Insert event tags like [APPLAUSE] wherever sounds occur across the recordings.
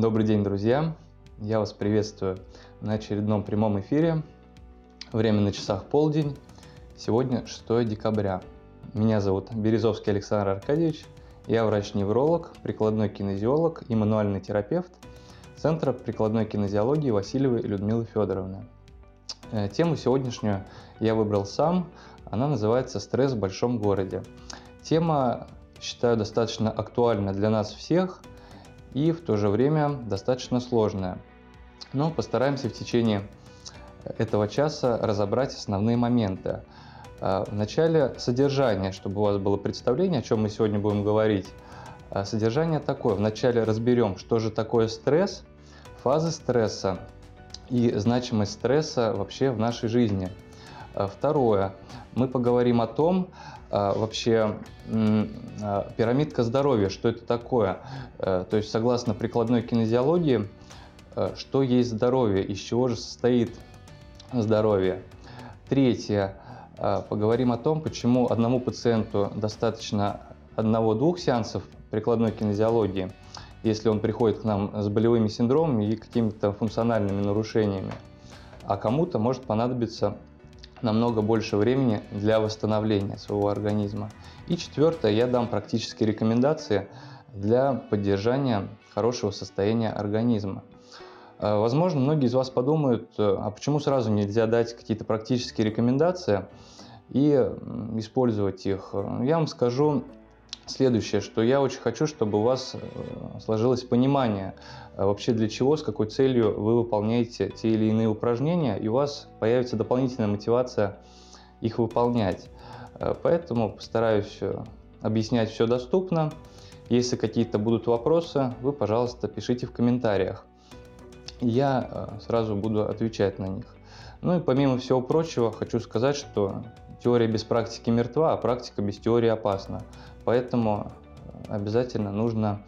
Добрый день, друзья! Я вас приветствую на очередном прямом эфире. Время на часах полдень. Сегодня 6 декабря. Меня зовут Березовский Александр Аркадьевич. Я врач-невролог, прикладной кинезиолог и мануальный терапевт Центра прикладной кинезиологии Васильевой Людмилы Федоровны. Э, тему сегодняшнюю я выбрал сам. Она называется «Стресс в большом городе». Тема, считаю, достаточно актуальна для нас всех – и в то же время достаточно сложная. Но постараемся в течение этого часа разобрать основные моменты. А, Вначале содержание, чтобы у вас было представление, о чем мы сегодня будем говорить. А, содержание такое. Вначале разберем, что же такое стресс, фазы стресса и значимость стресса вообще в нашей жизни. А, второе. Мы поговорим о том, вообще а, пирамидка здоровья, что это такое. Э, то есть согласно прикладной кинезиологии, э, что есть здоровье, из чего же состоит здоровье. Третье. А, поговорим о том, почему одному пациенту достаточно одного-двух сеансов прикладной кинезиологии, если он приходит к нам с болевыми синдромами и какими-то функциональными нарушениями, а кому-то может понадобиться намного больше времени для восстановления своего организма. И четвертое, я дам практические рекомендации для поддержания хорошего состояния организма. Э, возможно, многие из вас подумают, э, а почему сразу нельзя дать какие-то практические рекомендации и использовать их. Я вам скажу следующее, что я очень хочу, чтобы у вас э, сложилось понимание э, вообще для чего, с какой целью вы выполняете те или иные упражнения, и у вас появится дополнительная мотивация их выполнять. Э, поэтому постараюсь объяснять все доступно. Если какие-то будут вопросы, вы, пожалуйста, пишите в комментариях. Я сразу буду отвечать на них. Ну и помимо всего прочего, хочу сказать, что теория без практики мертва, а практика без теории опасна. Поэтому э, обязательно нужно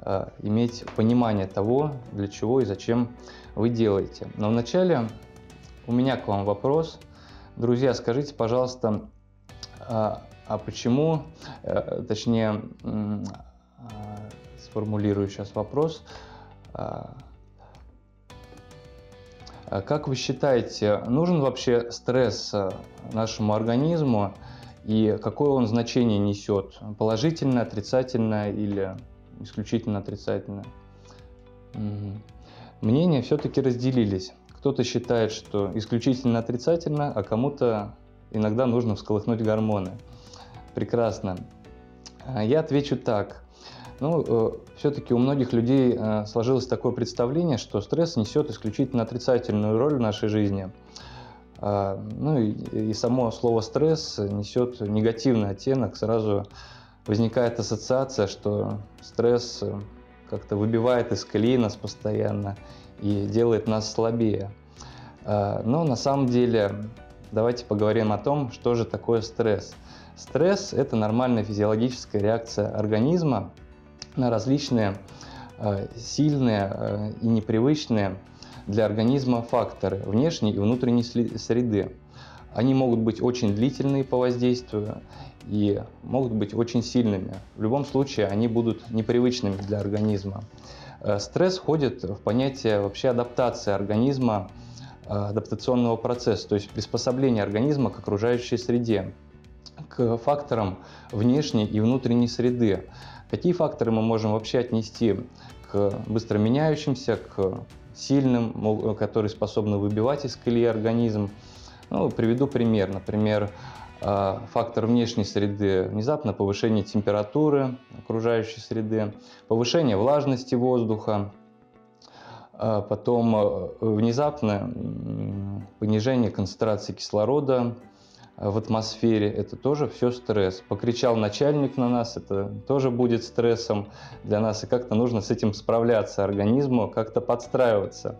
э, иметь понимание того, для чего и зачем вы делаете. Но вначале у меня к вам вопрос. Друзья, скажите, пожалуйста, а, а почему, э, точнее, сформулирую сейчас вопрос, а, как вы считаете, нужен вообще стресс нашему организму и какое он значение несет, положительное, отрицательное или исключительно отрицательное. Мнения все-таки разделились. Кто-то считает, что исключительно отрицательно, а кому-то иногда нужно всколыхнуть гормоны. Прекрасно. А я отвечу так. Ну, э, все-таки у многих людей э, сложилось такое представление, что стресс несет исключительно отрицательную роль в нашей жизни – ну и, и само слово стресс несет негативный оттенок, сразу возникает ассоциация, что стресс как-то выбивает из колеи нас постоянно и делает нас слабее. А, но на самом деле давайте поговорим о том, что же такое стресс. Стресс – это нормальная физиологическая реакция организма на различные а, сильные и непривычные для организма факторы внешней и внутренней среды. Они могут быть очень длительные по воздействию и могут быть очень сильными. В любом случае они будут непривычными для организма. Э, стресс входит в понятие вообще адаптации организма, э, адаптационного процесса, то есть приспособление организма к окружающей среде, к факторам внешней и внутренней среды. Какие факторы мы можем вообще отнести к быстро меняющимся, к сильным, которые способны выбивать из колеи организм. Ну, приведу пример. Например, а, фактор внешней среды, внезапно повышение температуры окружающей среды, повышение влажности воздуха, а, потом э, внезапное понижение концентрации кислорода в атмосфере, это тоже все стресс. Покричал начальник на нас, это тоже будет стрессом для нас, и как-то нужно с этим справляться организму, как-то подстраиваться.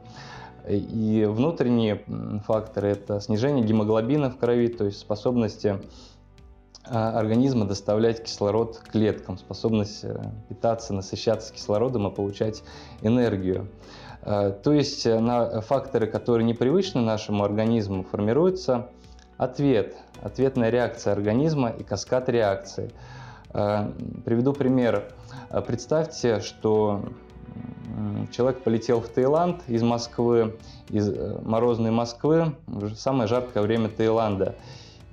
И внутренние факторы – это снижение гемоглобина в крови, то есть способности а, организма доставлять кислород клеткам, способность э, питаться, насыщаться кислородом и получать энергию. А, то есть э, на факторы, которые непривычны нашему организму, формируются Ответ. Ответная реакция организма и каскад реакций. Э, приведу пример. Э, представьте, что человек полетел в Таиланд из Москвы, из э, морозной Москвы, в самое жаркое время Таиланда.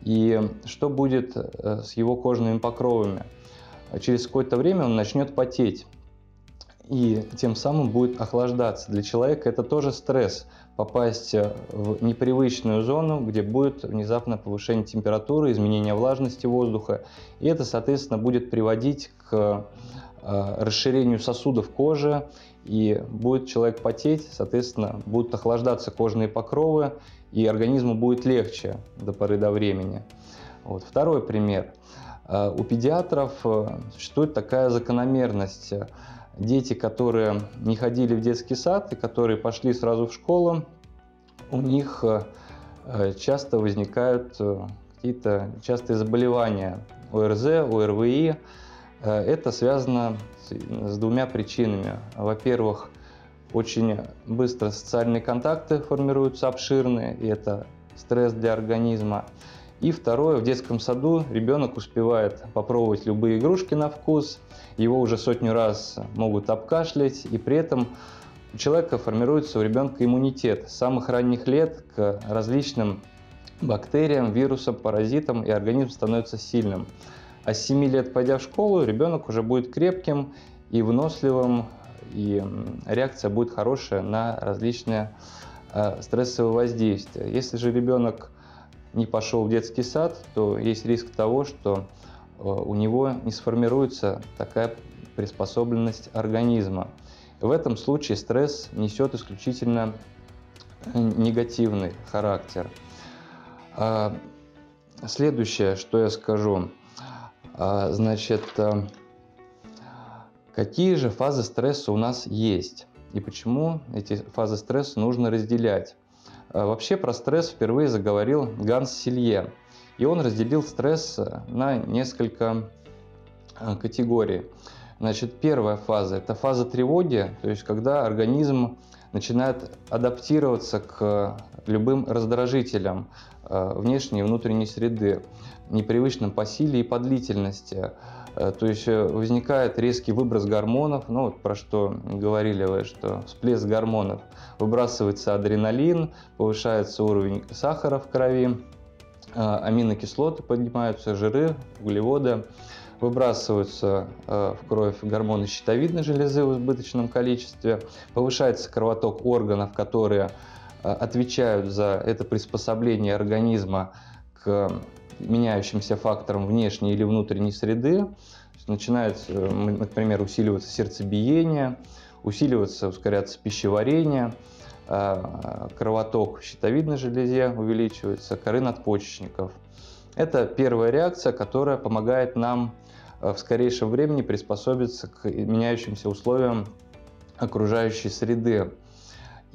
И что будет с его кожными покровами? Через какое-то время он начнет потеть и тем самым будет охлаждаться. Для человека это тоже стресс попасть в непривычную зону, где будет внезапно повышение температуры, изменение влажности воздуха. И это, соответственно, будет приводить к э, расширению сосудов кожи, и будет человек потеть, соответственно, будут охлаждаться кожные покровы, и организму будет легче до поры до времени. Вот. Второй пример. Э, у педиатров э, существует такая закономерность – дети, которые не ходили в детский сад и которые пошли сразу в школу, у них э, э, часто возникают э, какие-то частые заболевания ОРЗ, ОРВИ. Это связано с двумя причинами. Во-первых, очень быстро социальные контакты формируются обширные, и это стресс для организма. И второе, в детском саду ребенок успевает попробовать любые игрушки на вкус, его уже сотню раз могут обкашлять, и при этом у человека формируется у ребенка иммунитет с самых ранних лет к различным бактериям, вирусам, паразитам, и организм становится сильным. А с 7 лет, пойдя в школу, ребенок уже будет крепким и выносливым, и реакция будет хорошая на различные э, стрессовые воздействия. Если же ребенок не пошел в детский сад, то есть риск того, что э, у него не сформируется такая приспособленность организма. В этом случае стресс несет исключительно негативный характер. А, следующее, что я скажу, а, значит, э, какие же фазы стресса у нас есть и почему эти фазы стресса нужно разделять. Э, вообще про стресс впервые заговорил Ганс Силье. И он разделил стресс э, на несколько э, категорий. Значит, первая фаза – это фаза тревоги, то есть когда организм начинает адаптироваться к любым раздражителям внешней и внутренней среды, непривычным по силе и по длительности. Э, то есть э, возникает резкий выброс гормонов, ну вот про что говорили вы, что всплеск гормонов, выбрасывается адреналин, повышается уровень сахара в крови, э, аминокислоты поднимаются, жиры, углеводы, выбрасываются в кровь гормоны щитовидной железы в избыточном количестве, повышается кровоток органов, которые отвечают за это приспособление организма к меняющимся фактором внешней или внутренней среды. Начинает, э, например, усиливаться сердцебиение, усиливаться, ускоряться пищеварение, э, кровоток в щитовидной железе увеличивается, коры надпочечников. Это первая реакция, которая помогает нам э, в скорейшем времени приспособиться к меняющимся условиям окружающей среды.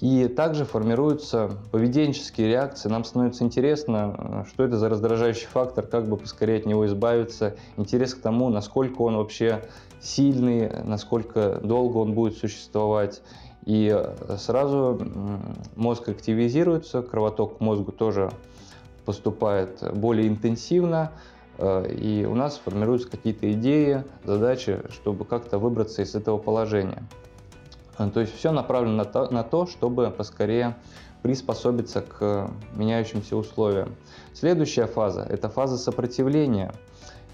И также формируются поведенческие реакции. Нам становится интересно, что это за раздражающий фактор, как бы поскорее от него избавиться. Интерес к тому, насколько он вообще сильный, насколько долго он будет существовать. И сразу мозг активизируется, кровоток к мозгу тоже поступает более интенсивно, э, и у нас формируются какие-то идеи, задачи, чтобы как-то выбраться из этого положения. Э, то есть все направлено на то, на то, чтобы поскорее приспособиться к меняющимся условиям. Следующая фаза – это фаза сопротивления.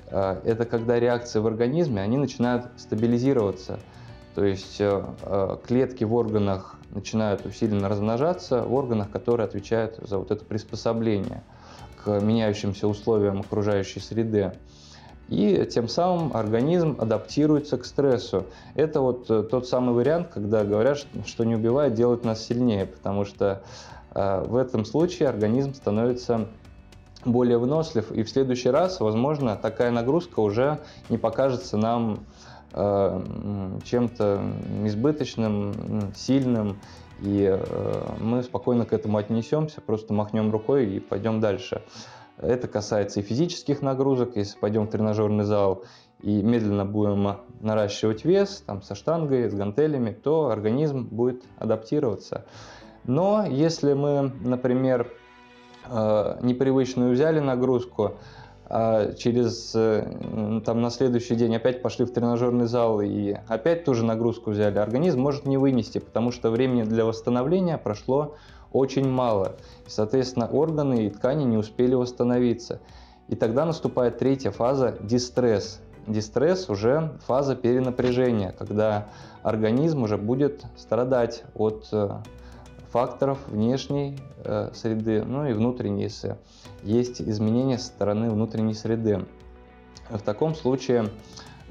Э, это когда реакции в организме, они начинают стабилизироваться. То есть э, клетки в органах начинают усиленно размножаться, в органах, которые отвечают за вот это приспособление к меняющимся условиям окружающей среды и тем самым организм адаптируется к стрессу. Это вот э, тот самый вариант, когда говорят, что не убивает, делает нас сильнее, потому что э, в этом случае организм становится более вынослив, и в следующий раз, возможно, такая нагрузка уже не покажется нам э, чем-то избыточным, сильным, и мы спокойно к этому отнесемся, просто махнем рукой и пойдем дальше. Это касается и физических нагрузок. Если пойдем в тренажерный зал и медленно будем наращивать вес там, со штангой, с гантелями, то организм будет адаптироваться. Но если мы, например, э, непривычную взяли нагрузку, а через э, там на следующий день опять пошли в тренажерный зал и опять ту же нагрузку взяли, организм может не вынести, потому что времени для восстановления прошло очень мало. И, соответственно, органы и ткани не успели восстановиться. И тогда наступает третья фаза – дистресс. Дистресс уже фаза перенапряжения, когда организм уже будет страдать от э, факторов внешней э, среды, ну и внутренней, если есть изменения со стороны внутренней среды. В таком случае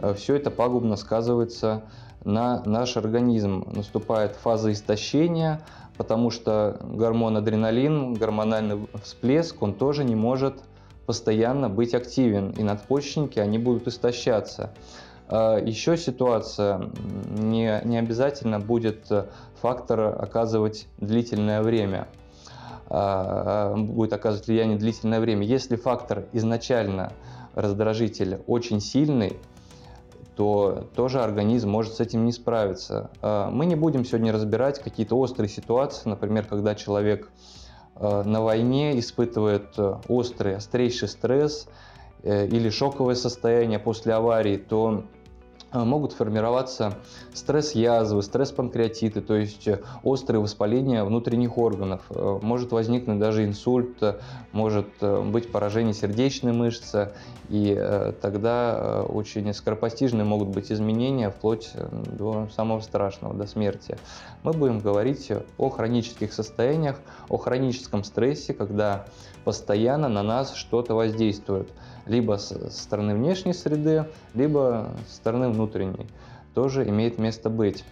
э, все это пагубно сказывается на наш организм. Наступает фаза истощения, потому что гормон адреналин, гормональный всплеск, он тоже не может постоянно быть активен, и надпочечники, они будут истощаться. А, Еще ситуация, не, не обязательно будет э, фактор оказывать длительное время, а, а, будет оказывать влияние длительное время. Если фактор изначально раздражитель очень сильный, то тоже организм может с этим не справиться. Мы не будем сегодня разбирать какие-то острые ситуации, например, когда человек на войне испытывает э, острый, острейший стресс э, или шоковое состояние после аварии, то могут формироваться стресс-язвы, стресс-панкреатиты, то есть э, острые воспаления внутренних органов. Э, может возникнуть даже инсульт, может быть поражение сердечной мышцы, и тогда очень скоропостижные могут быть изменения вплоть до самого страшного, до смерти. Мы будем говорить о хронических состояниях, о хроническом стрессе, когда постоянно на нас что-то воздействует либо со стороны внешней среды, либо со стороны внутренней. Тоже имеет место быть.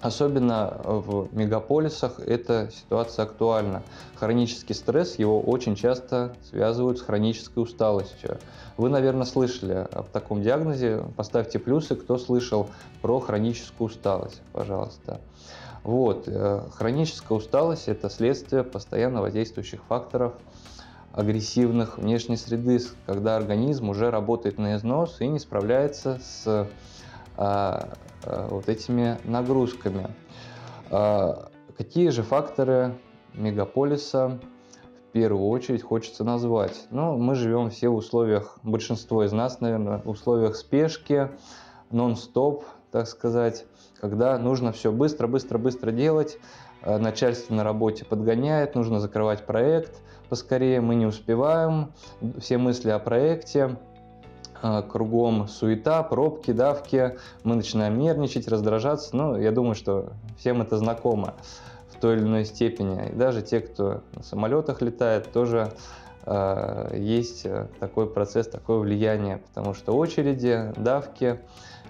Особенно в мегаполисах эта ситуация актуальна. Хронический стресс, его очень часто связывают с хронической усталостью. Вы, наверное, слышали об таком диагнозе. Поставьте плюсы, кто слышал про хроническую усталость, пожалуйста. Вот. Э, хроническая усталость – это следствие постоянно воздействующих факторов – агрессивных внешней среды, когда организм уже работает на износ и не справляется с а, а, вот этими нагрузками. А, какие же факторы мегаполиса в первую очередь хочется назвать? Ну, мы живем все в условиях, большинство из нас, наверное, в условиях спешки, нон-стоп, так сказать, когда нужно все быстро, быстро, быстро делать, начальство на работе подгоняет, нужно закрывать проект, поскорее мы не успеваем, все мысли о проекте, а, кругом суета, пробки, давки, мы начинаем нервничать, раздражаться, ну, я думаю, что всем это знакомо в той или иной степени. И даже те, кто на самолетах летает, тоже э, есть такой процесс, такое влияние, потому что очереди, давки,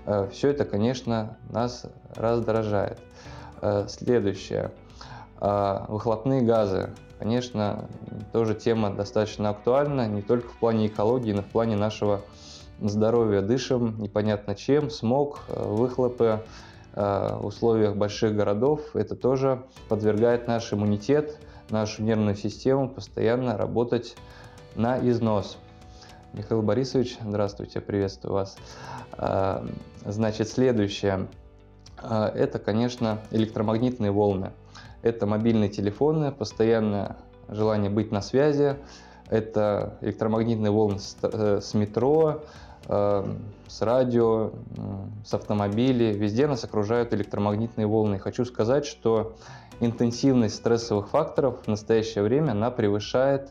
э, все это, конечно, нас раздражает. Э, следующее. Э, выхлопные газы. Конечно, тоже тема достаточно актуальна, не только в плане экологии, но и в плане нашего здоровья. Дышим непонятно чем, смог, э, выхлопы в условиях больших городов. Это тоже подвергает наш иммунитет, нашу нервную систему постоянно работать на износ. Михаил Борисович, здравствуйте, приветствую вас. Значит, следующее. Это, конечно, электромагнитные волны. Это мобильные телефоны, постоянное желание быть на связи. Это электромагнитные волны с, э, метро, э, с радио, с автомобилей. Везде нас окружают электромагнитные волны. хочу сказать, что интенсивность стрессовых факторов в настоящее время она превышает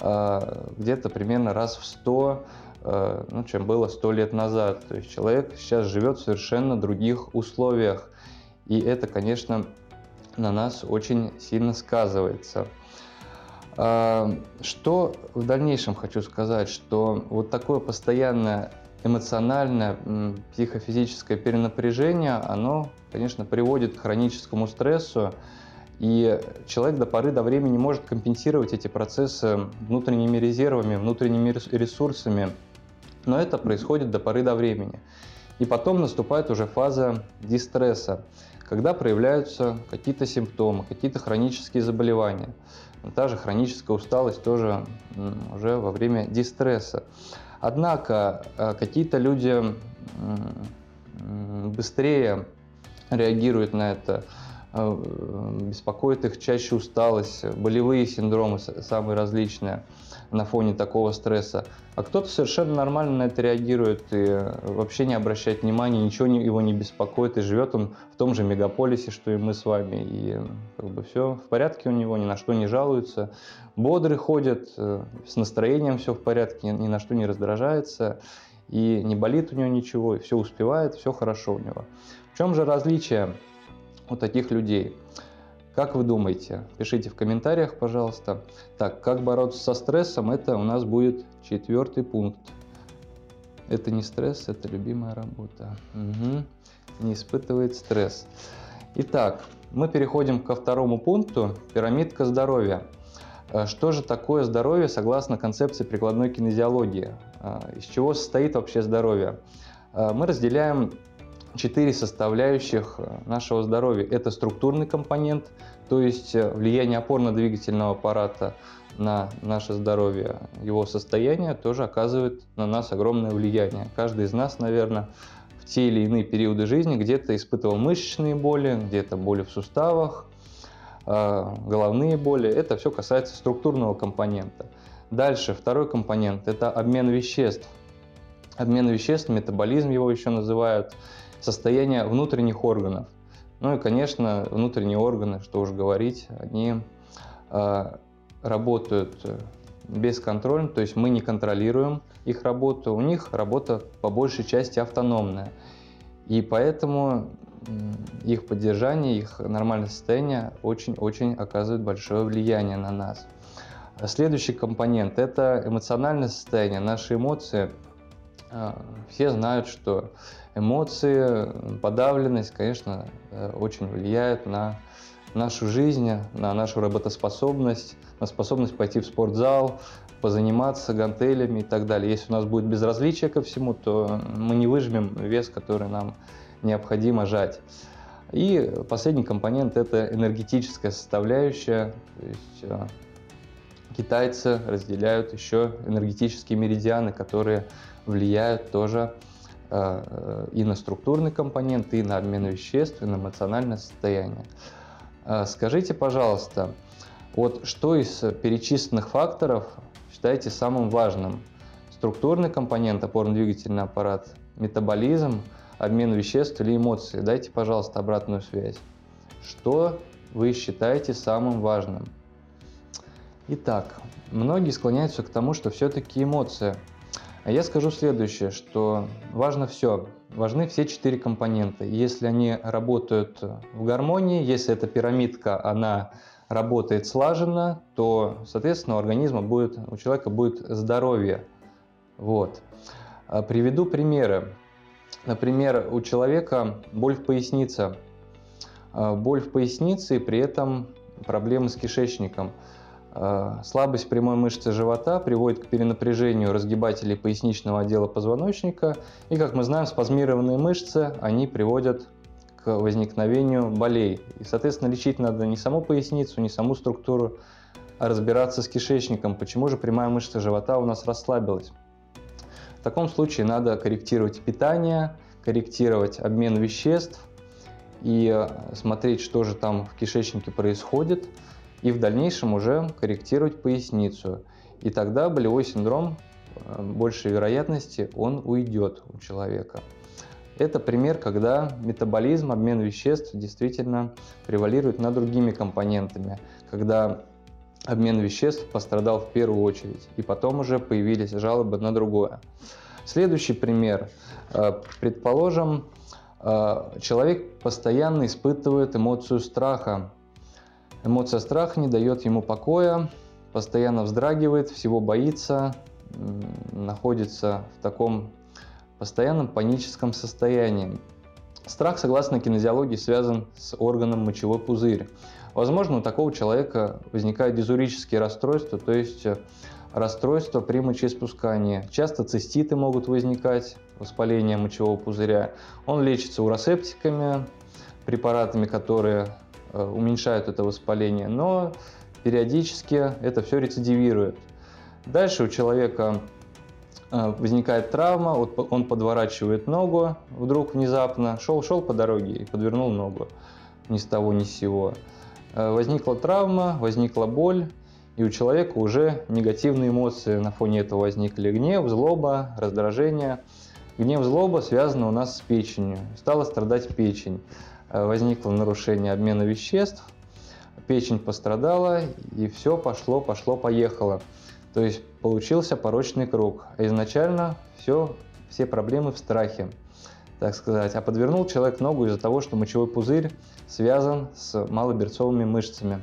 э, где-то примерно раз в 100 Э, ну, чем было сто лет назад. То есть человек сейчас живет в совершенно других условиях. И это, конечно, на нас очень сильно сказывается. А, что в дальнейшем хочу сказать, что вот такое постоянное эмоциональное, психофизическое перенапряжение, оно, конечно, приводит к хроническому стрессу, и человек до поры до времени может компенсировать эти процессы внутренними резервами, внутренними ресурсами, но это происходит до поры до времени. И потом наступает уже фаза дистресса, когда проявляются какие-то симптомы, какие-то хронические заболевания. Та же хроническая усталость тоже уже во время дистресса. Однако э, какие-то люди быстрее реагируют на это, э, беспокоит их чаще усталость, болевые синдромы самые различные на фоне такого стресса. А кто-то совершенно нормально на это реагирует и вообще не обращает внимания, ничего его не беспокоит, и живет он в том же мегаполисе, что и мы с вами, и как бы все в порядке у него, ни на что не жалуется, бодрый ходит, э, с настроением все в порядке, ни на что не раздражается, и не болит у него ничего, и все успевает, все хорошо у него. В чем же различие у таких людей? Как вы думаете? Пишите в комментариях, пожалуйста. Так, как бороться со стрессом? Это у нас будет четвертый пункт. Это не стресс, это любимая работа. Угу. Не испытывает стресс. Итак, мы переходим ко второму пункту. Пирамидка здоровья. Э, что же такое здоровье согласно концепции прикладной кинезиологии? Э, из чего состоит вообще здоровье? Э, мы разделяем четыре составляющих нашего здоровья. Это структурный компонент, то есть влияние опорно-двигательного аппарата на наше здоровье, его состояние тоже оказывает на нас огромное влияние. Каждый из нас, наверное, в те или иные периоды жизни где-то испытывал мышечные боли, где-то боли в суставах, а, головные боли. Это все касается структурного компонента. Дальше, второй компонент – это обмен веществ. Обмен веществ, метаболизм его еще называют, состояние внутренних органов. Ну и, конечно, внутренние органы, что уж говорить, они э, работают бесконтрольно, то есть мы не контролируем их работу, у них работа по большей части автономная. И поэтому их поддержание, их нормальное состояние очень-очень оказывает большое влияние на нас. Следующий компонент – это эмоциональное состояние, наши эмоции. А, все знают, что эмоции, подавленность, конечно, э, очень влияют на нашу жизнь, на нашу работоспособность, на способность пойти в спортзал, позаниматься гантелями и так далее. Если у нас будет безразличие ко всему, то мы не выжмем вес, который нам необходимо жать. И последний компонент – это энергетическая составляющая. То есть, э, китайцы разделяют еще энергетические меридианы, которые влияют тоже и на структурный компонент, и на обмен веществ, и на эмоциональное состояние. Э, скажите, пожалуйста, вот что из перечисленных факторов считаете самым важным? Структурный компонент, опорно-двигательный аппарат, метаболизм – обмен веществ или эмоций. Дайте, пожалуйста, обратную связь. Что вы считаете самым важным? Итак, многие склоняются к тому, что все-таки эмоция. А я скажу следующее, что важно все. Важны все четыре компонента. Если они работают в гармонии, если эта пирамидка, она работает слаженно, то, соответственно, у организма будет, у человека будет здоровье. Вот. А приведу примеры. Например, у человека боль в пояснице. А, боль в пояснице и при этом проблемы с кишечником. А, слабость прямой мышцы живота приводит к перенапряжению разгибателей поясничного отдела позвоночника. И, как мы знаем, спазмированные мышцы, они приводят к возникновению болей. И, соответственно, лечить надо не саму поясницу, не саму структуру, а разбираться с кишечником. Почему же прямая мышца живота у нас расслабилась? таком случае надо корректировать питание, корректировать обмен веществ и э, смотреть, что же там в кишечнике происходит, и в дальнейшем уже корректировать поясницу. И тогда болевой синдром, э, большей вероятности, он уйдет у человека. Это пример, когда метаболизм, обмен веществ действительно превалирует над другими компонентами, когда обмен веществ пострадал в первую очередь, и потом уже появились жалобы на другое. Следующий пример. Э, предположим, э, человек постоянно испытывает эмоцию страха. Эмоция страха не дает ему покоя, постоянно вздрагивает, всего боится, находится в таком постоянном паническом состоянии. Страх, согласно кинезиологии, связан с органом мочевой пузырь. Возможно, у такого человека возникают дизурические расстройства, то есть э, расстройства при мочеиспускании. Часто циститы могут возникать, воспаление мочевого пузыря. Он лечится уросептиками, препаратами, которые уменьшают это воспаление, но периодически это все рецидивирует. Дальше у человека э, возникает травма, он подворачивает ногу вдруг внезапно, шел-шел по дороге и подвернул ногу. ни с того ни с сего. Э, возникла травма, возникла боль, и у человека уже негативные эмоции на фоне этого возникли. Гнев, злоба, раздражение. Гнев, злоба связаны у нас с печенью. Стала страдать печень. Э, возникло нарушение обмена веществ, печень пострадала, и все пошло, пошло, поехало. То есть получился порочный круг. Изначально все, все проблемы в страхе, так сказать. А подвернул человек ногу из-за того, что мочевой пузырь связан с малоберцовыми мышцами,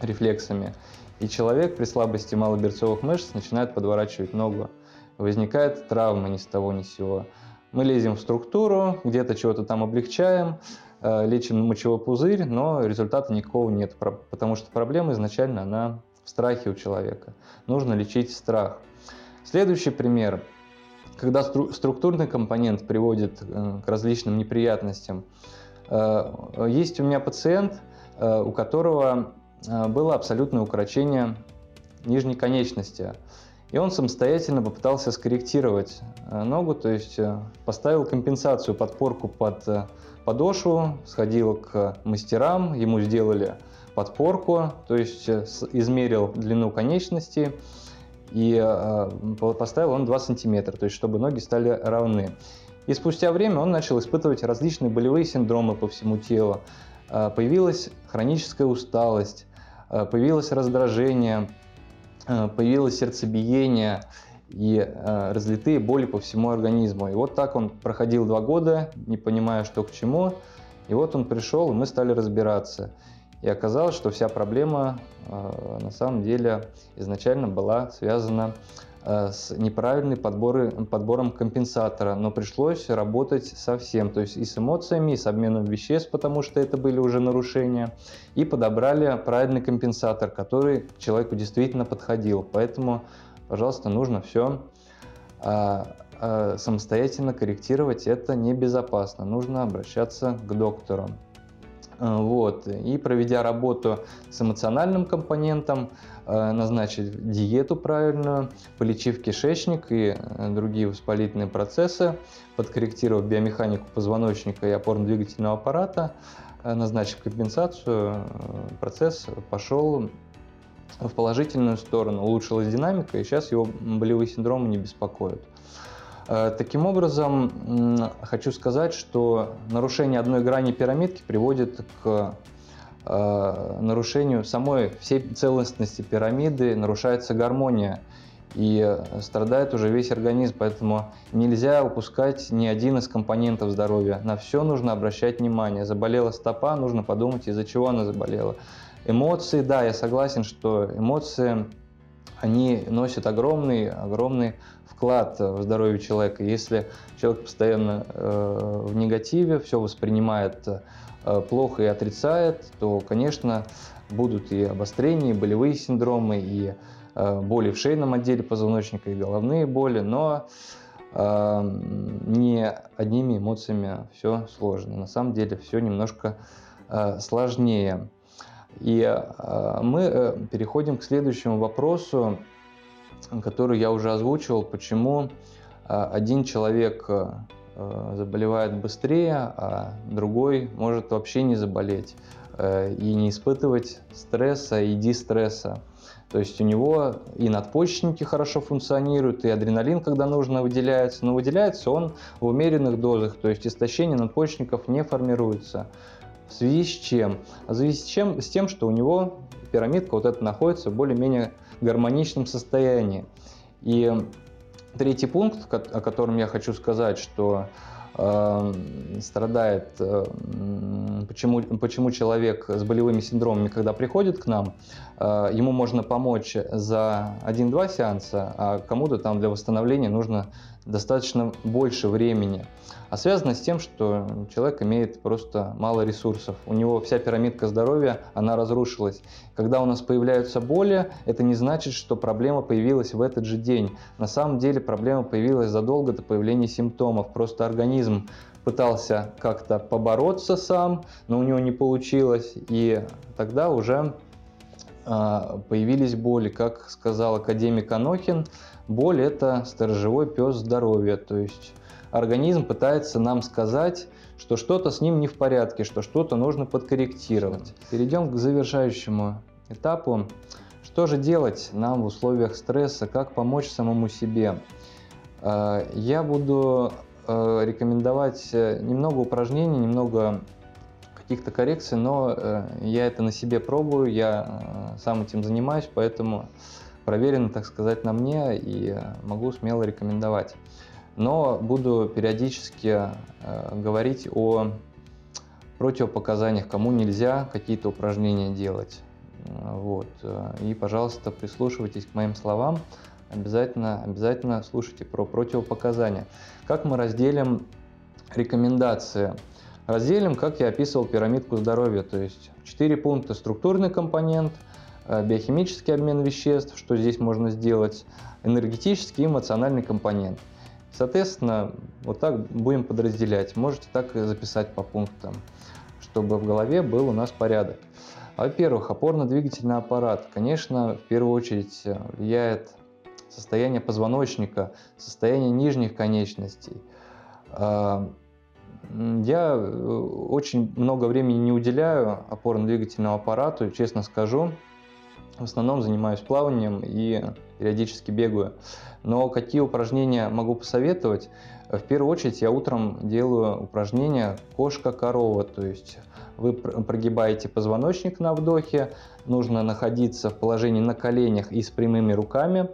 рефлексами. И человек при слабости малоберцовых мышц начинает подворачивать ногу. Возникает травма ни с того ни с сего. Мы лезем в структуру, где-то чего-то там облегчаем, лечим мочевой пузырь, но результата никакого нет, потому что проблема изначально она в страхе у человека. Нужно лечить страх. Следующий пример. Когда структурный компонент приводит э, к различным неприятностям. Э, есть у меня пациент, у которого было абсолютное укорочение нижней конечности. И он самостоятельно попытался скорректировать э, ногу, то есть э, поставил компенсацию, подпорку под э, подошву, сходил к мастерам, ему сделали подпорку, то есть измерил длину конечности и поставил он 2 сантиметра, то есть чтобы ноги стали равны. И спустя время он начал испытывать различные болевые синдромы по всему телу. Появилась хроническая усталость, появилось раздражение, Э, появилось сердцебиение и э, разлитые боли по всему организму. И вот так он проходил два года, не понимая, что к чему. И вот он пришел, и мы стали разбираться. И оказалось, что вся проблема э, на самом деле изначально была связана Э, с неправильным подборы, подбором компенсатора, но пришлось работать со всем, то есть и с эмоциями, и с обменом веществ, потому что это были уже нарушения, и подобрали правильный компенсатор, который человеку действительно подходил. Поэтому, пожалуйста, нужно все а, а, самостоятельно корректировать, это небезопасно, нужно обращаться к доктору. Э, вот. И проведя работу с эмоциональным компонентом, э, назначить диету правильную, полечив кишечник и э, другие воспалительные процессы, подкорректировав биомеханику позвоночника и опорно-двигательного аппарата, назначив компенсацию, процесс пошел в положительную сторону, улучшилась динамика, и сейчас его болевые синдромы не беспокоят. Э, таким образом, хочу сказать, что нарушение одной грани пирамидки приводит к э, нарушению самой всей целостности пирамиды, нарушается гармония и страдает уже весь организм, поэтому нельзя упускать ни один из компонентов здоровья. На все нужно обращать внимание. Заболела стопа, нужно подумать, из-за чего она заболела. Эмоции, да, я согласен, что эмоции, они носят огромный, огромный вклад в здоровье человека. Если человек постоянно э, в негативе, все воспринимает э, плохо и отрицает, то, конечно, будут и обострения, и болевые синдромы, и э, боли в шейном отделе позвоночника, и головные боли, но э, не одними эмоциями все сложно. На самом деле все немножко э, сложнее. И э, мы э, переходим к следующему вопросу которую я уже озвучивал, почему а, один человек заболевает быстрее, а другой может вообще не заболеть э, и не испытывать стресса и дистресса. То есть у него и надпочечники хорошо функционируют, и адреналин, когда нужно, выделяется, но выделяется он в умеренных дозах, то есть истощение надпочечников не формируется. В связи с чем? В связи с, чем? с тем, что у него пирамидка вот эта находится более-менее гармоничном состоянии. И третий пункт, о котором я хочу сказать, что э, страдает, э, почему, почему человек с болевыми синдромами, когда приходит к нам, э, ему можно помочь за один-два сеанса, а кому-то там для восстановления нужно достаточно больше времени. А связано с тем, что человек имеет просто мало ресурсов. У него вся пирамидка здоровья, она разрушилась. Когда у нас появляются боли, это не значит, что проблема появилась в этот же день. На самом деле проблема появилась задолго до появления симптомов. Просто организм пытался как-то побороться сам, но у него не получилось. И тогда уже появились боли. Как сказал академик Анохин, боль – это сторожевой пес здоровья. То есть организм пытается нам сказать, что что-то с ним не в порядке, что что-то нужно подкорректировать. Перейдем к завершающему этапу. Что же делать нам в условиях стресса, как помочь самому себе? А, я буду а, рекомендовать э, немного упражнений, немного каких-то коррекций, но э, я это на себе пробую, я э, сам этим занимаюсь, поэтому проверено, так сказать, на мне и могу смело рекомендовать но буду периодически э, говорить о противопоказаниях, кому нельзя какие-то упражнения делать. Вот. И, пожалуйста, прислушивайтесь к моим словам, обязательно, обязательно слушайте про противопоказания. Как мы разделим рекомендации? Разделим, как я описывал пирамидку здоровья, то есть 4 пункта – структурный компонент, э, биохимический обмен веществ, что здесь можно сделать, энергетический и эмоциональный компонент – Соответственно, вот так будем подразделять. Можете так и записать по пунктам, чтобы в голове был у нас порядок. Во-первых, опорно-двигательный аппарат. Конечно, в первую очередь э, влияет состояние позвоночника, состояние нижних конечностей. А, я э, очень много времени не уделяю опорно-двигательному аппарату, честно скажу. В основном занимаюсь плаванием и периодически бегаю. Но какие упражнения могу посоветовать? В первую очередь я утром делаю упражнение кошка-корова, то есть вы прогибаете позвоночник на вдохе, нужно находиться в положении на коленях и с прямыми руками,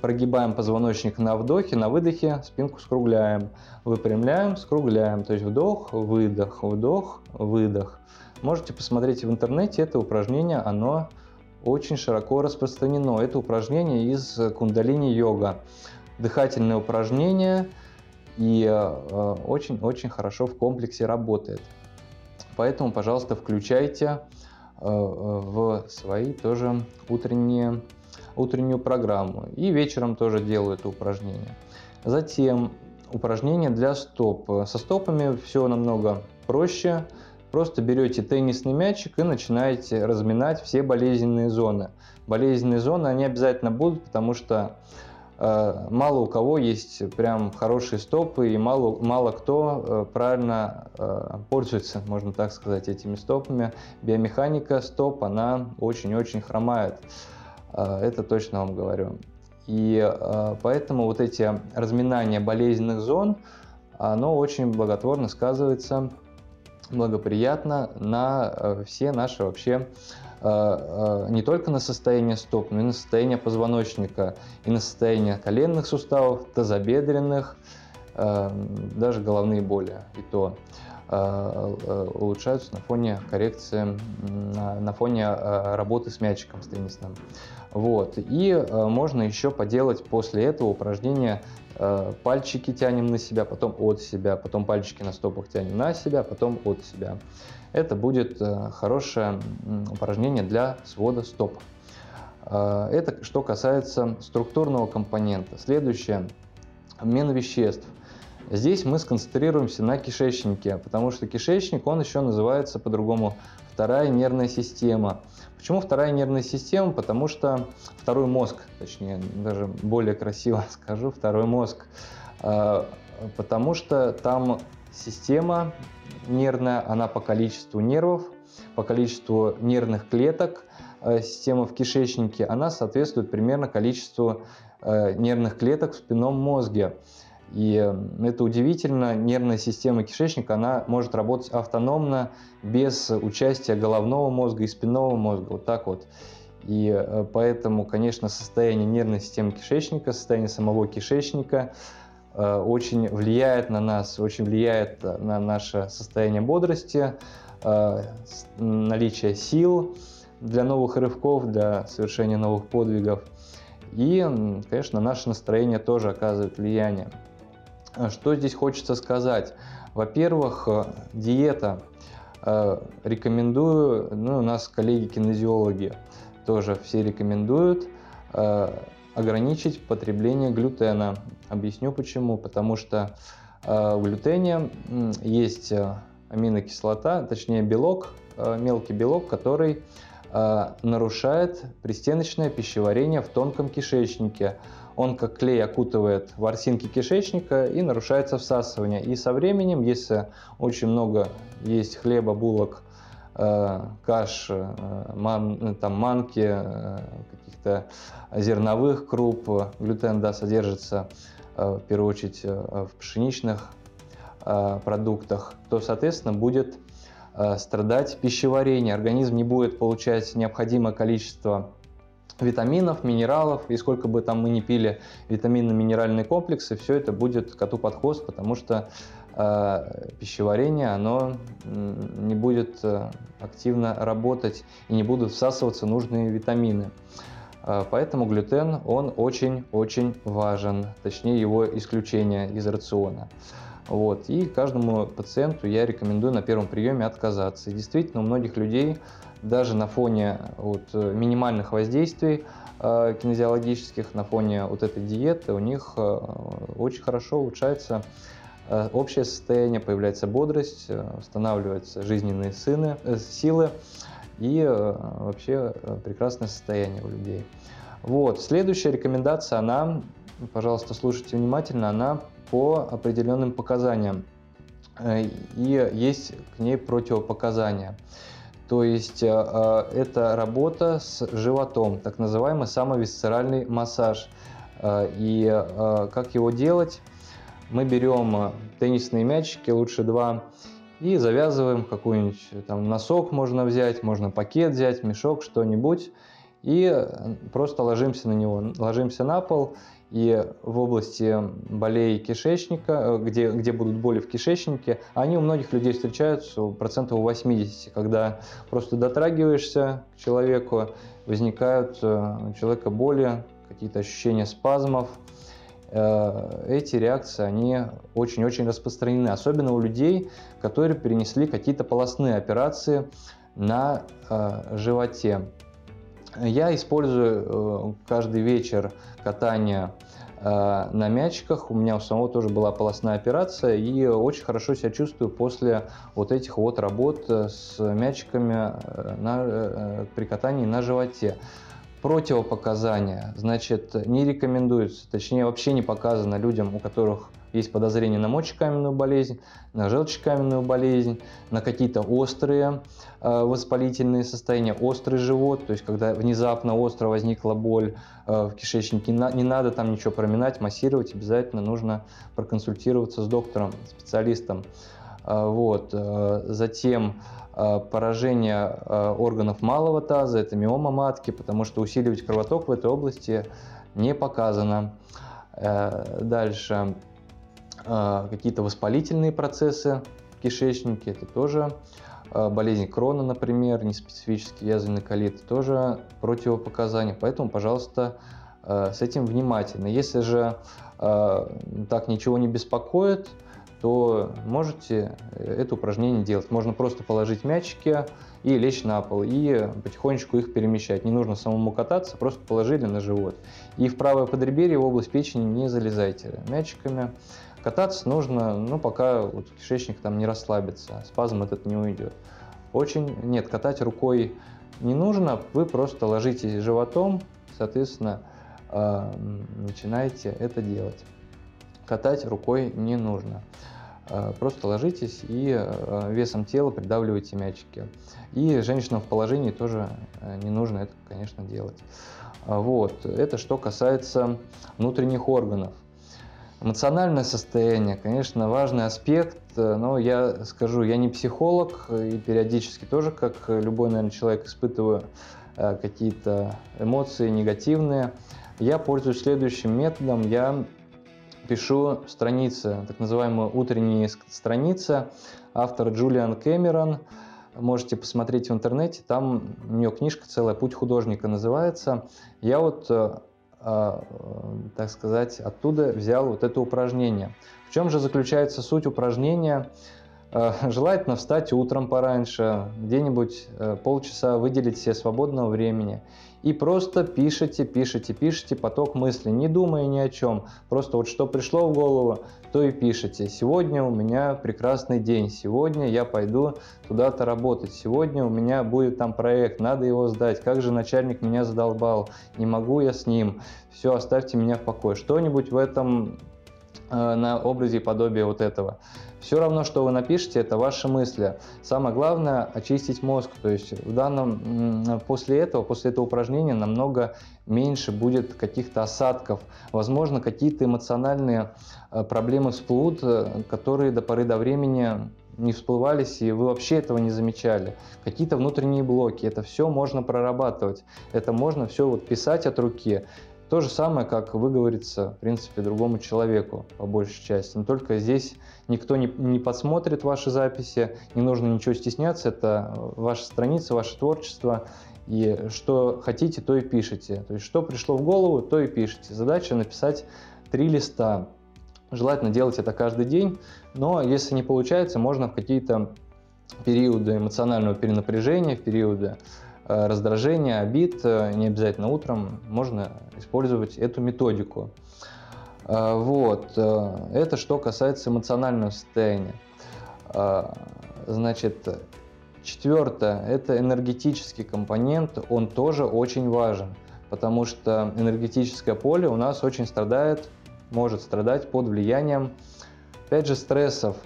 прогибаем позвоночник на вдохе, на выдохе спинку скругляем, выпрямляем, скругляем, то есть вдох, выдох, вдох, выдох. Можете посмотреть в интернете это упражнение, оно очень широко распространено. Это упражнение из кундалини-йога. Дыхательное упражнение и очень-очень э, хорошо в комплексе работает. Поэтому, пожалуйста, включайте э, в свои тоже утренние, утреннюю программу. И вечером тоже делаю это упражнение. Затем упражнение для стоп. Со стопами все намного проще. Просто берете теннисный мячик и начинаете разминать все болезненные зоны. Болезненные зоны, они обязательно будут, потому что э, мало у кого есть прям хорошие стопы, и мало, мало кто э, правильно э, пользуется, можно так сказать, этими стопами. Биомеханика стоп, она очень-очень хромает. Э, это точно вам говорю. И э, поэтому вот эти разминания болезненных зон, оно очень благотворно сказывается благоприятно на э, все наши вообще э, э, не только на состояние стоп, но и на состояние позвоночника, и на состояние коленных суставов, тазобедренных, даже головные боли. И то улучшаются на фоне коррекции, на фоне работы с мячиком с теннисным. Вот. И можно еще поделать после этого упражнение Э, пальчики тянем на себя, потом от себя, потом пальчики на стопах тянем на себя, потом от себя. Это будет э, хорошее упражнение для свода стоп. Э, это что касается структурного компонента. Следующее – обмен веществ. Здесь мы сконцентрируемся на кишечнике, потому что кишечник, он еще называется по-другому вторая нервная система. Почему вторая нервная система? Потому что второй мозг, точнее, даже более красиво [LAUGHS] скажу, второй мозг. А, потому что там система нервная, она по количеству нервов, по количеству нервных клеток, а, система в кишечнике, она соответствует примерно количеству а, нервных клеток в спинном мозге. И это удивительно, нервная система кишечника, она может работать автономно, без участия головного мозга и спинного мозга, вот так вот. И э, поэтому, конечно, состояние нервной системы кишечника, состояние самого кишечника э, очень влияет на нас, очень влияет на наше состояние бодрости, э, наличие сил для новых рывков, для совершения новых подвигов. И, конечно, наше настроение тоже оказывает влияние. А что здесь хочется сказать? Во-первых, э, диета. Э, рекомендую, ну, у нас коллеги-кинезиологи тоже все рекомендуют э, ограничить потребление глютена. Объясню почему. Потому что в глютене есть аминокислота, точнее белок, мелкий белок, который нарушает пристеночное пищеварение в тонком кишечнике. Он как клей окутывает ворсинки кишечника и нарушается всасывание. И со временем, если очень много есть хлеба, булок, каш, ман, там, манки, каких-то зерновых круп, глютен да, содержится в первую очередь в пшеничных продуктах, то, соответственно, будет страдать пищеварение. Организм не будет получать необходимое количество витаминов, минералов, и сколько бы там мы ни пили витаминно-минеральные комплексы, все это будет коту под хвост, потому что э, пищеварение, оно не будет э, активно работать и не будут всасываться нужные витамины. Э, поэтому глютен, он очень-очень важен, точнее его исключение из рациона. Вот. И каждому пациенту я рекомендую на первом приеме отказаться. И действительно, у многих людей даже на фоне вот, минимальных воздействий э, кинезиологических, на фоне вот этой диеты у них э, очень хорошо улучшается э, общее состояние, появляется бодрость, э, восстанавливаются жизненные сыны, э, силы и э, вообще э, прекрасное состояние у людей. Вот. Следующая рекомендация, она, пожалуйста, слушайте внимательно, она по определенным показаниям. Э, и есть к ней противопоказания. То есть э, э, это работа с животом, так называемый самовисцеральный массаж. И как его делать? Мы берем теннисные мячики, лучше два, и завязываем какой-нибудь там носок можно взять, можно пакет взять, мешок, что-нибудь, и просто ложимся на него, ложимся на пол и в области болей кишечника, э, где, где будут боли в кишечнике, они у многих людей встречаются процентов 80, когда просто дотрагиваешься к человеку, возникают э, у человека боли, какие-то ощущения спазмов. Э, эти реакции, они очень-очень распространены, особенно у людей, которые перенесли какие-то полостные операции на животе. Я использую каждый вечер катания э, на мячиках. У меня у самого тоже была полостная операция, и очень хорошо себя чувствую после вот этих вот работ э, с мячиками э, на, при катании на животе. Противопоказания, значит, не рекомендуется, точнее вообще не показано людям, у которых есть подозрение на мочекаменную болезнь, на желчекаменную болезнь, на какие-то острые э, воспалительные состояния, острый живот, то есть когда внезапно остро возникла боль э, в кишечнике, не, не надо там ничего проминать, массировать, обязательно нужно проконсультироваться с доктором, специалистом. Э, вот. Э, затем э, поражение э, органов малого таза, это миома матки, потому что усиливать кровоток в этой области не показано. Дальше какие-то воспалительные процессы в кишечнике, это тоже а, болезнь крона, например, неспецифический язвенный колит, тоже противопоказания. Поэтому, пожалуйста, а, с этим внимательно. Если же так ничего не беспокоит, то можете это упражнение делать. Можно просто положить мячики и лечь на пол, и потихонечку их перемещать. Не нужно самому кататься, просто положили на живот. И в правое подреберье, в область печени не залезайте мячиками. Кататься нужно, ну, пока вот кишечник там не расслабится, спазм этот не уйдет. Очень, нет, катать рукой не нужно, вы просто ложитесь животом, соответственно, э, начинаете это делать. Катать рукой не нужно. Э, просто ложитесь и э, весом тела придавливайте мячики. И женщинам в положении тоже не нужно это, конечно, делать. Вот. Это что касается внутренних органов. Эмоциональное состояние, конечно, важный аспект, э, но я скажу, я не психолог и периодически тоже, как любой, наверное, человек, испытываю э, какие-то эмоции негативные. Я пользуюсь следующим методом. Я пишу страницы, так называемые утренние страницы. Автор Джулиан Кэмерон. Можете посмотреть в интернете, там у нее книжка целая «Путь художника» называется. Я вот э, так сказать, оттуда взял вот это упражнение. В чем же заключается суть упражнения? Э, желательно встать утром пораньше, где-нибудь э, полчаса выделить себе свободного времени. И просто пишите, пишите, пишите поток мыслей, не думая ни о чем. Просто вот что пришло в голову, то и пишите. Сегодня у меня прекрасный день, сегодня я пойду туда-то работать, сегодня у меня будет там проект, надо его сдать, как же начальник меня задолбал, не могу я с ним, все, оставьте меня в покое. Что-нибудь в этом на образе и подобие вот этого. Все равно, что вы напишете, это ваши мысли. Самое главное – очистить мозг. То есть в данном, после этого, после этого упражнения намного меньше будет каких-то осадков. Возможно, какие-то эмоциональные э, проблемы всплывут, э, которые до поры до времени не всплывались, и вы вообще этого не замечали. Какие-то внутренние блоки, это все можно прорабатывать. Это можно все вот писать от руки. То же самое, как выговориться, в принципе, другому человеку, по большей части. Но только здесь никто не, не подсмотрит ваши записи, не нужно ничего стесняться, это ваша страница, ваше творчество, и что хотите, то и пишите. То есть, что пришло в голову, то и пишите. Задача написать три листа. Желательно делать это каждый день, но если не получается, можно в какие-то периоды эмоционального перенапряжения, в периоды Э, раздражения, обид, э, не обязательно утром, можно использовать эту методику. Э, вот. Это что касается эмоционального состояния. Значит, четвертое – это энергетический компонент, он тоже очень важен, потому что энергетическое поле у нас очень страдает, может страдать под влиянием, опять же, стрессов,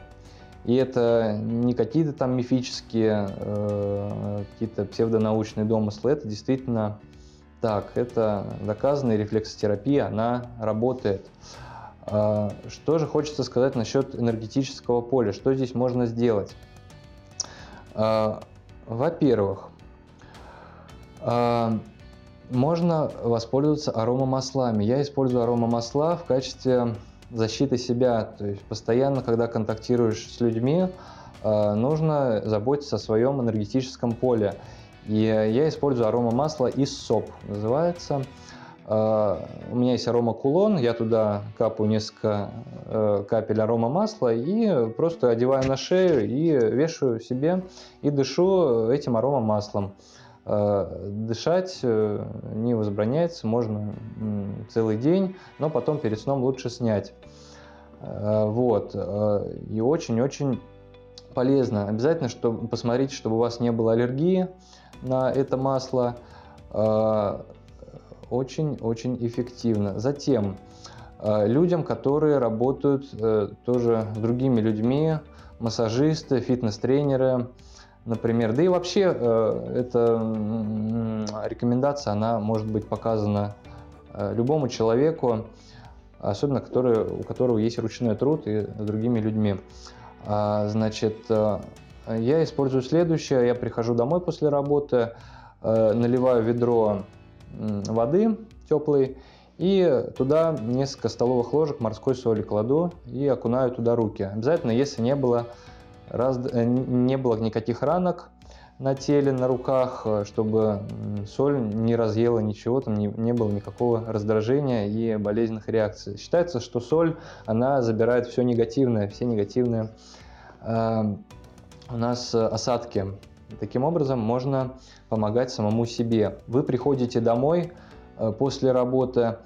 и это не какие-то там мифические, э, какие-то псевдонаучные домыслы, это действительно так, это доказанная рефлексотерапия, она работает. Э, что же хочется сказать насчет энергетического поля, что здесь можно сделать? Э, во-первых, э, можно воспользоваться аромамаслами. Я использую аромамасла в качестве защиты себя. То есть постоянно, когда контактируешь с людьми, э, нужно заботиться о своем энергетическом поле. И я использую арома масла из СОП, называется. Э, у меня есть арома кулон, я туда капаю несколько э, капель арома масла и просто одеваю на шею и вешаю себе и дышу этим арома маслом. Э, дышать э, не возбраняется, можно целый день, но потом перед сном лучше снять. Э, вот. И очень-очень полезно. Обязательно чтобы, посмотрите, чтобы у вас не было аллергии на это масло. Очень-очень эффективно. Затем, людям, которые работают тоже с другими людьми, массажисты, фитнес-тренеры, например. Да и вообще э, эта рекомендация, она может быть показана э, любому человеку, особенно который, у которого есть ручной труд и с другими людьми. А, значит, э, я использую следующее. Я прихожу домой после работы, наливаю ведро воды теплой и туда несколько столовых ложек морской соли кладу и окунаю туда руки. Обязательно, если не было раз, э, не было никаких ранок на теле, на руках, э, чтобы соль не разъела ничего, там не, не было никакого раздражения и болезненных реакций. Считается, что соль, она забирает все негативное, все негативные э, у нас осадки. Таким образом, можно помогать самому себе. Вы приходите домой э, после работы,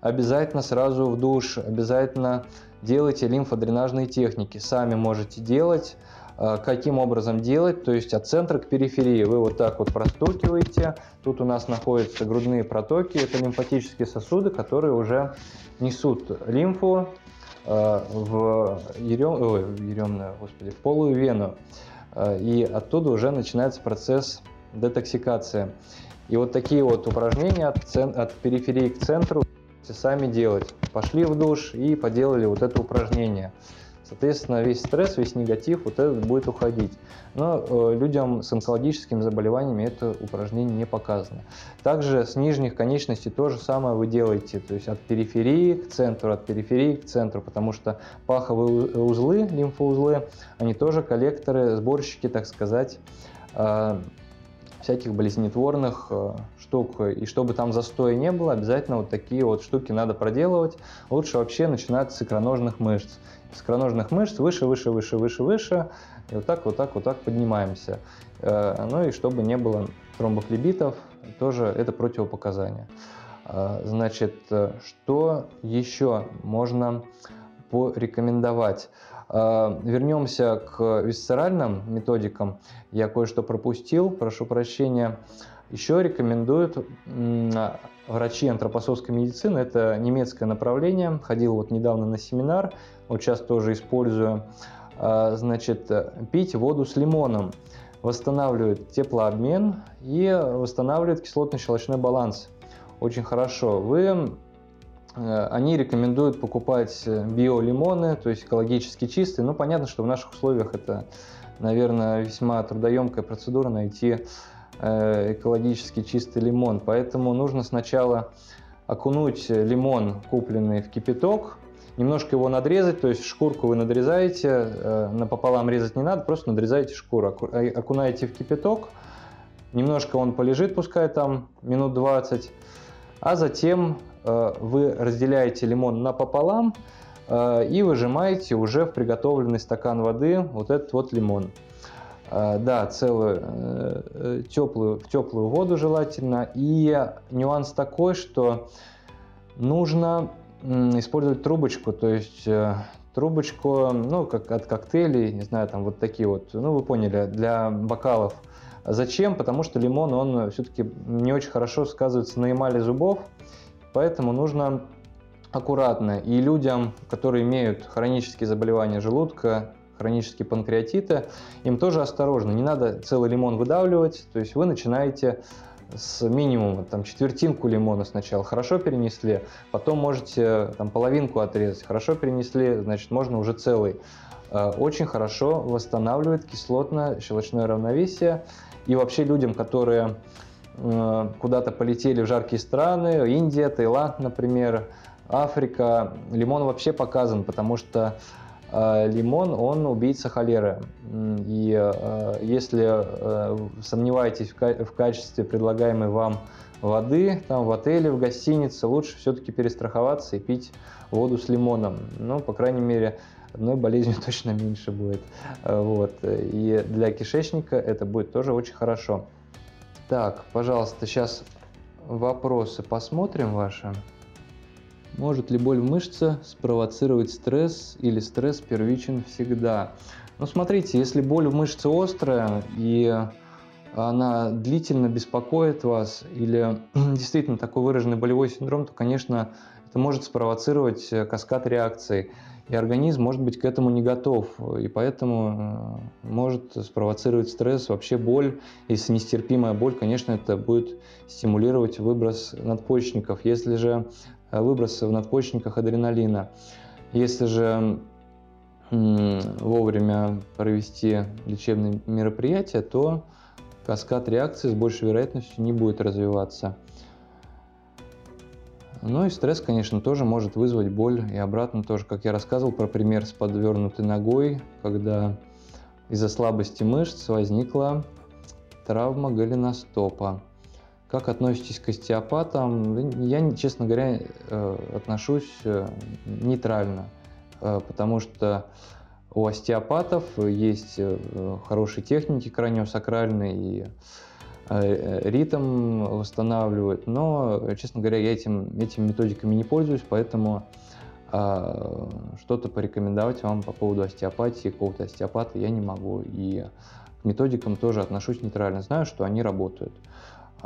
обязательно сразу в душ, обязательно делайте лимфодренажные техники. Сами можете делать. А, каким образом делать, то есть от центра к периферии. Вы вот так вот простукиваете, тут у нас находятся грудные протоки, это лимфатические сосуды, которые уже несут лимфу э, в, ерем, ой, в еремную, господи, в полую вену, э, и оттуда уже начинается процесс детоксикации. И вот такие вот упражнения от, цен, от периферии к центру сами делать. Пошли в душ и поделали вот это упражнение. Соответственно, весь стресс, весь негатив вот этот будет уходить. Но э, людям с онкологическими заболеваниями это упражнение не показано. Также с нижних конечностей то же самое вы делаете, то есть от периферии к центру, от периферии к центру, потому что паховые узлы, лимфоузлы, они тоже коллекторы, сборщики, так сказать, э, всяких болезнетворных э, штук. И чтобы там застоя не было, обязательно вот такие вот штуки надо проделывать. Лучше вообще начинать с икроножных мышц. Икроножных мышц выше, выше, выше, выше, выше. И вот так, вот так, вот так поднимаемся. Э, ну и чтобы не было тромбофлебитов, тоже это противопоказание. Э, значит, что еще можно порекомендовать? Э, вернемся к висцеральным методикам. Я кое-что пропустил, прошу прощения. Еще рекомендуют врачи антропосовской медицины, это немецкое направление, ходил вот недавно на семинар, вот сейчас тоже использую, э, значит, пить воду с лимоном, восстанавливает теплообмен и восстанавливает кислотно-щелочной баланс. Очень хорошо. Вы Э, они рекомендуют покупать э, биолимоны, то есть экологически чистые. Ну, понятно, что в наших условиях это, наверное, весьма трудоемкая процедура найти экологически чистый лимон. Поэтому нужно сначала окунуть лимон, купленный в кипяток, немножко его надрезать, то есть шкурку вы надрезаете, напополам резать не надо, просто надрезаете шкуру, окунаете в кипяток, немножко он полежит, пускай там минут 20, а затем Э, вы разделяете лимон напополам э, и выжимаете уже в приготовленный стакан воды вот этот вот лимон. Э, да, целую теплую, в теплую воду желательно. И нюанс такой, что нужно использовать трубочку, то есть трубочку, ну, как от коктейлей, не знаю, там вот такие вот, ну, вы поняли, для бокалов. Зачем? Потому что лимон, он все-таки не очень хорошо сказывается на эмали зубов, Поэтому нужно аккуратно. И людям, которые имеют хронические заболевания желудка, хронические панкреатиты, им тоже осторожно. Не надо целый лимон выдавливать. То есть вы начинаете с минимума, там, четвертинку лимона сначала хорошо перенесли, потом можете там, половинку отрезать, хорошо перенесли, значит, можно уже целый. Э, очень хорошо восстанавливает кислотно-щелочное равновесие. И вообще людям, которые куда-то полетели в жаркие страны, Индия, Таиланд, например, Африка, лимон вообще показан, потому что лимон, он убийца холеры. И э, если сомневаетесь в качестве предлагаемой вам воды там в отеле, в гостинице, лучше все-таки перестраховаться и пить воду с лимоном. Ну, по крайней мере, одной болезнью [LAUGHS] точно меньше будет. Вот. И для кишечника это будет тоже очень хорошо. Так, пожалуйста, сейчас вопросы посмотрим ваши. Может ли боль в мышце спровоцировать стресс или стресс первичен всегда? Ну, смотрите, если боль в мышце острая и она длительно беспокоит вас или [CLEARS THROAT] действительно такой выраженный болевой синдром, то, конечно, это может спровоцировать каскад реакций и организм может быть к этому не готов, и поэтому э, может спровоцировать стресс, вообще боль. Если нестерпимая боль, конечно, это будет стимулировать выброс надпочечников. Если же э, выброс в надпочечниках адреналина, если же вовремя провести лечебные мероприятия, то каскад реакции с большей вероятностью не будет развиваться. Ну и стресс, конечно, тоже может вызвать боль и обратно тоже, как я рассказывал про пример с подвернутой ногой, когда из-за слабости мышц возникла травма голеностопа. Как относитесь к остеопатам? Я, честно говоря, э, отношусь э, нейтрально, э, потому что у остеопатов есть хорошие техники краниосакральные и ритм восстанавливает. Но, честно говоря, я этим, этими методиками не пользуюсь, поэтому что-то порекомендовать вам по поводу остеопатии, какого-то остеопата я не могу. И к методикам тоже отношусь нейтрально. Знаю, что они работают.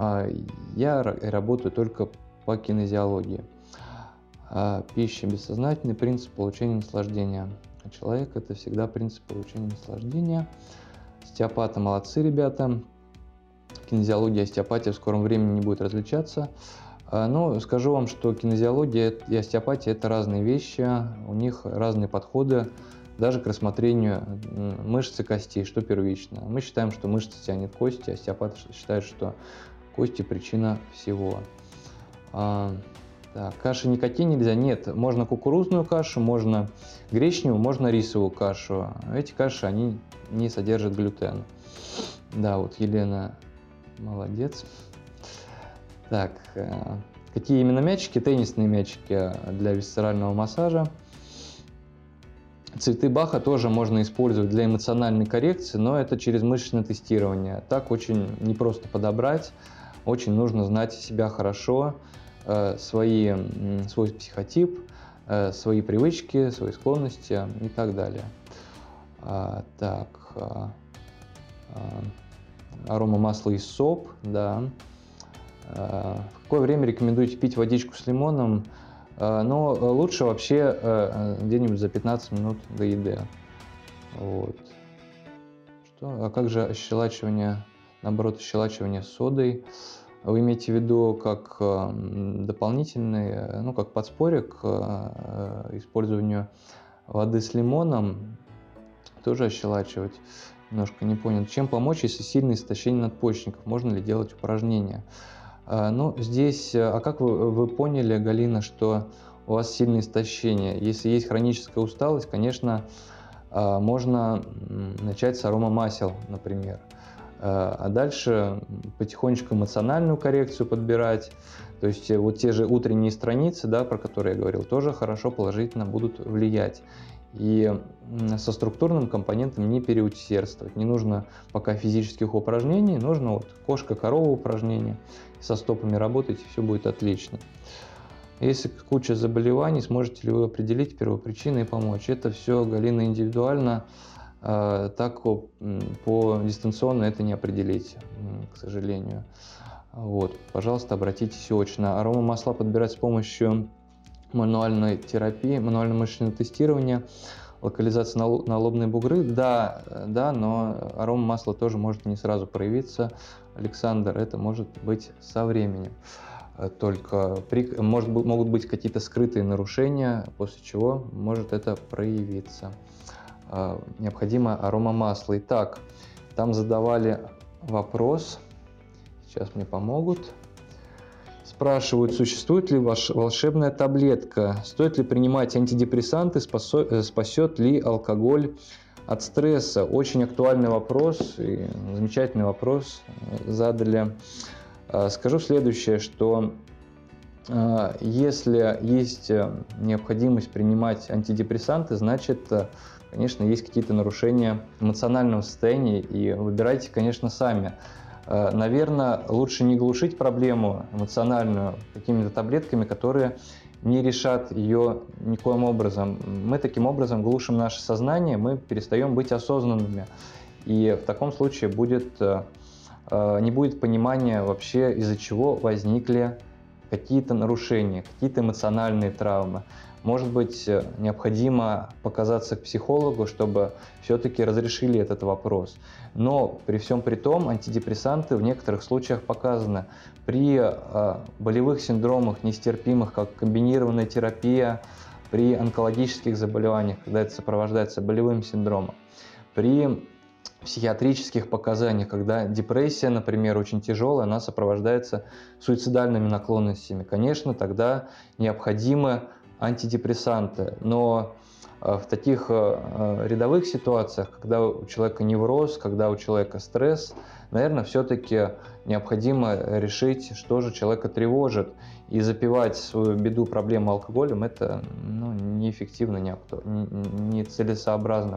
А, я работаю только по кинезиологии. А, пища – бессознательный принцип получения наслаждения. А человек – это всегда принцип получения наслаждения. Остеопаты молодцы, ребята кинезиология и остеопатия в скором времени не будет различаться. А, но скажу вам, что кинезиология и остеопатия – это разные вещи, у них разные подходы даже к рассмотрению мышц и костей, что первично. Мы считаем, что мышцы тянет кости, остеопат считает, что кости – причина всего. А, так, каши никакие нельзя? Нет, можно кукурузную кашу, можно гречневую, можно рисовую кашу. Эти каши, они не содержат глютена. Да, вот Елена Молодец. Так, э, какие именно мячики? Теннисные мячики для висцерального массажа. Цветы Баха тоже можно использовать для эмоциональной коррекции, но это через мышечное тестирование. Так очень непросто подобрать, очень нужно знать себя хорошо, э, свои, свой психотип, э, свои привычки, свои склонности и так далее. А, так, а, а, арома масла из соп, да. В какое время рекомендуете пить водичку с лимоном? Но лучше вообще где-нибудь за 15 минут до еды. Вот. Что? А как же ощелачивание, наоборот, ощелачивание содой? Вы имеете в виду как дополнительный, ну, как подспорье к использованию воды с лимоном? тоже ощелачивать. Немножко не понял. Чем помочь, если сильное истощение надпочечников? Можно ли делать упражнения? Ну, здесь, э, а как вы, вы поняли, Галина, что у вас сильное истощение? Если есть хроническая усталость, конечно, можно начать с аромамасел, например. А, а дальше потихонечку эмоциональную коррекцию подбирать. То есть э, вот те же утренние страницы, да, про которые я говорил, тоже хорошо положительно будут влиять. И со структурным компонентом не переусердствовать. Не нужно пока физических упражнений, нужно вот кошка-корова упражнения. Со стопами работать, все будет отлично. Если куча заболеваний, сможете ли вы определить первопричины и помочь? Это все, Галина, индивидуально. А, так по дистанционно это не определить, к сожалению. Вот, пожалуйста, обратитесь очно. Арома масла подбирать с помощью мануальной терапии, мануально-мышечное тестирование, локализация на, на лобные бугры, да, да, но арома масла тоже может не сразу проявиться. Александр, это может быть со временем. Только при, может, могут быть какие-то скрытые нарушения, после чего может это проявиться. А, необходимо арома масла. Итак, там задавали вопрос, сейчас мне помогут. Спрашивают, существует ли волшебная таблетка, стоит ли принимать антидепрессанты, э, спасет ли алкоголь от стресса. Очень актуальный вопрос и замечательный вопрос э, задали. Э, скажу следующее, что если есть необходимость принимать антидепрессанты, значит, конечно, есть какие-то нарушения эмоционального состояния, и выбирайте, конечно, сами. Э, наверное, лучше не глушить проблему эмоциональную какими-то таблетками, которые не решат ее никоим образом. Мы таким образом глушим наше сознание, мы перестаем быть осознанными. И в таком случае будет, э, э, не будет понимания вообще, из-за чего возникли какие-то нарушения, какие-то эмоциональные травмы. Может быть, э, необходимо показаться к психологу, чтобы все-таки разрешили этот вопрос. Но при всем при том, антидепрессанты в некоторых случаях показаны. При э, болевых синдромах, нестерпимых, как комбинированная терапия, при онкологических заболеваниях, когда это сопровождается болевым синдромом, при психиатрических показаниях, когда депрессия, например, очень тяжелая, она сопровождается суицидальными наклонностями. Конечно, тогда необходимо антидепрессанты, но э, в таких э, рядовых ситуациях, когда у человека невроз, когда у человека стресс, наверное, все-таки необходимо решить, что же человека тревожит. И запивать свою беду, проблему алкоголем, это ну, неэффективно, не, не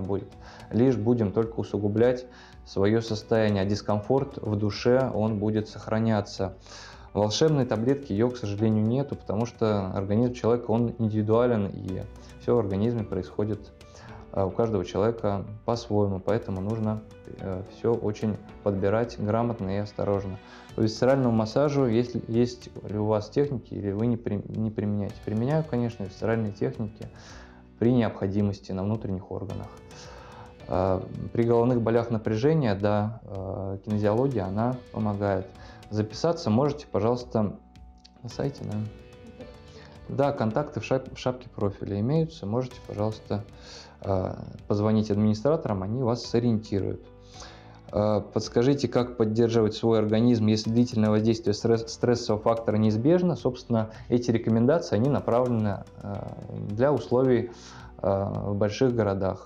будет. Лишь будем только усугублять свое состояние, а дискомфорт в душе, он будет сохраняться. Волшебной таблетки ее, к сожалению, нету, потому что организм человека, он индивидуален, и все в организме происходит а, у каждого человека по-своему, поэтому нужно э, все очень подбирать грамотно и осторожно. По висцеральному массажу, если есть ли у вас техники или вы не, при, не применяете. Применяю, конечно, висцеральные техники при необходимости на внутренних органах. А, при головных болях напряжения, да, кинезиология, она помогает. Записаться можете, пожалуйста, на сайте, да? Да, контакты в, шап в шапке профиля имеются. Можете, пожалуйста, а, позвонить администраторам, они вас сориентируют. А, подскажите, как поддерживать свой организм, если длительное воздействие стрессового фактора неизбежно. Собственно, эти рекомендации, они направлены а, для условий в больших городах.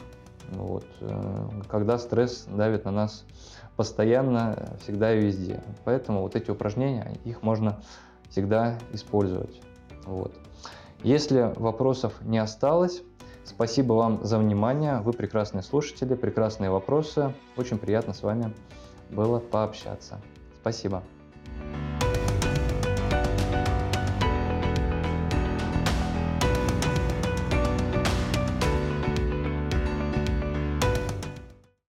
Вот. Э, когда стресс давит на нас постоянно, всегда и везде. Поэтому вот эти упражнения, их можно всегда использовать. Вот. Если вопросов не осталось, спасибо вам за внимание. Вы прекрасные слушатели, прекрасные вопросы. Очень приятно с вами было пообщаться. Спасибо.